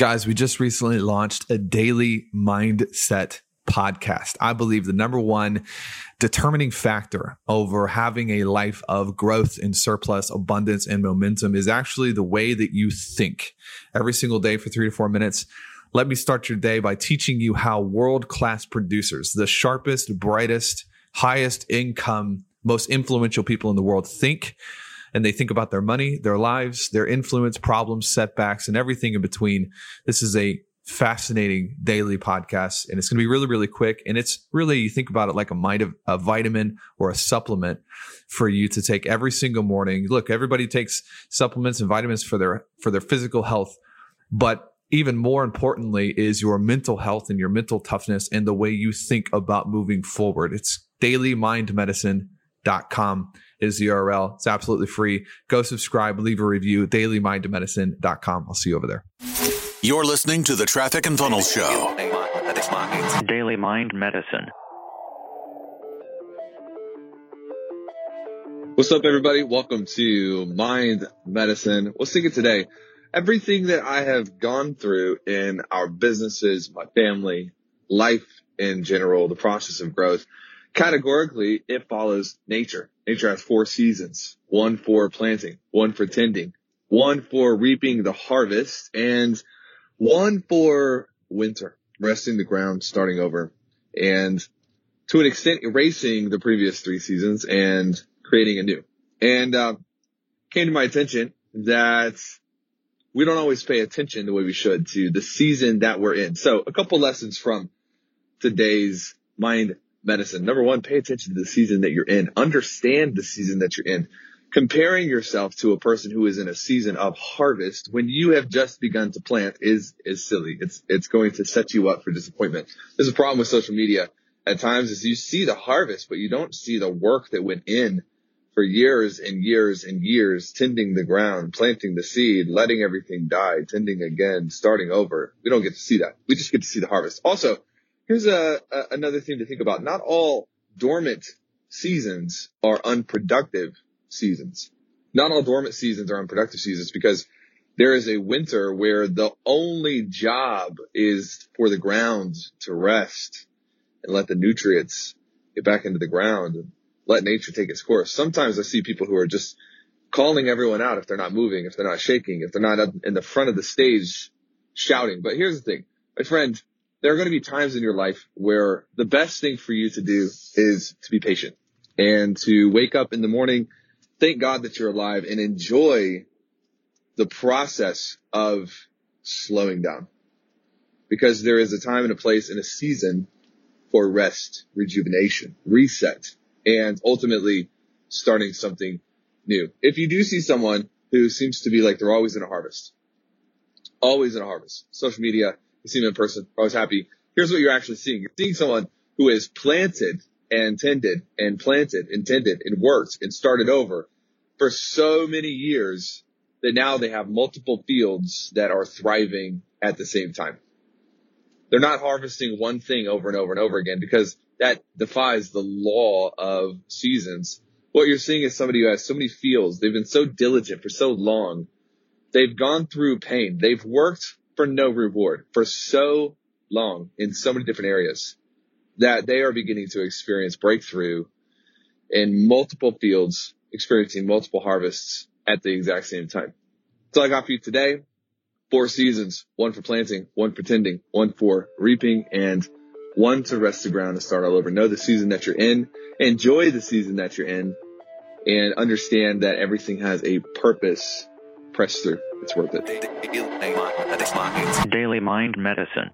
Guys, we just recently launched a daily mindset podcast. I believe the number one determining factor over having a life of growth and surplus, abundance, and momentum is actually the way that you think every single day for three to four minutes. Let me start your day by teaching you how world class producers, the sharpest, brightest, highest income, most influential people in the world think and they think about their money, their lives, their influence, problems, setbacks, and everything in between. This is a fascinating daily podcast and it's going to be really really quick and it's really you think about it like a mind of a vitamin or a supplement for you to take every single morning look everybody takes supplements and vitamins for their for their physical health but even more importantly is your mental health and your mental toughness and the way you think about moving forward it's dailymindmedicine.com is the URL. It's absolutely free. Go subscribe, leave a review, dailymindmedicine.com. I'll see you over there. You're listening to the Traffic and Funnels Show. Daily Mind Medicine. What's up, everybody? Welcome to Mind Medicine. What's thinking today? Everything that I have gone through in our businesses, my family, life in general, the process of growth, categorically, it follows nature. Nature has four seasons, one for planting, one for tending, one for reaping the harvest, and one for winter, resting the ground, starting over, and to an extent erasing the previous three seasons and creating a new. And uh, came to my attention that we don't always pay attention the way we should to the season that we're in. So a couple lessons from today's mind medicine. Number one, pay attention to the season that you're in. Understand the season that you're in. Comparing yourself to a person who is in a season of harvest when you have just begun to plant is, is silly. It's, it's going to set you up for disappointment. There's a problem with social media at times is you see the harvest, but you don't see the work that went in for years and years and years, tending the ground, planting the seed, letting everything die, tending again, starting over. We don't get to see that. We just get to see the harvest. Also, Here's a, a, another thing to think about. Not all dormant seasons are unproductive seasons. Not all dormant seasons are unproductive seasons because there is a winter where the only job is for the ground to rest and let the nutrients get back into the ground and let nature take its course. Sometimes I see people who are just calling everyone out if they're not moving, if they're not shaking, if they're not in the front of the stage shouting. But here's the thing, my friend, there are going to be times in your life where the best thing for you to do is to be patient and to wake up in the morning, thank God that you're alive and enjoy the process of slowing down because there is a time and a place and a season for rest, rejuvenation, reset, and ultimately starting something new. If you do see someone who seems to be like they're always in a harvest, always in a harvest, social media, you see them in person. I was happy. Here's what you're actually seeing. You're seeing someone who is planted and tended and planted and tended and worked and started over for so many years that now they have multiple fields that are thriving at the same time. They're not harvesting one thing over and over and over again because that defies the law of seasons. What you're seeing is somebody who has so many fields. They've been so diligent for so long. They've gone through pain. They've worked for no reward for so long in so many different areas that they are beginning to experience breakthrough in multiple fields, experiencing multiple harvests at the exact same time. So I got for you today. Four seasons, one for planting, one for tending, one for reaping, and one to rest the ground and start all over. Know the season that you're in, enjoy the season that you're in, and understand that everything has a purpose. Press through. It's worth it. Daily Mind Medicine.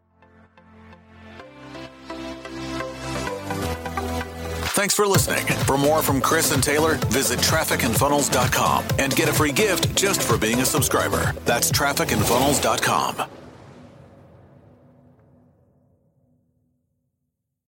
Thanks for listening. For more from Chris and Taylor, visit trafficandfunnels.com and get a free gift just for being a subscriber. That's trafficandfunnels.com.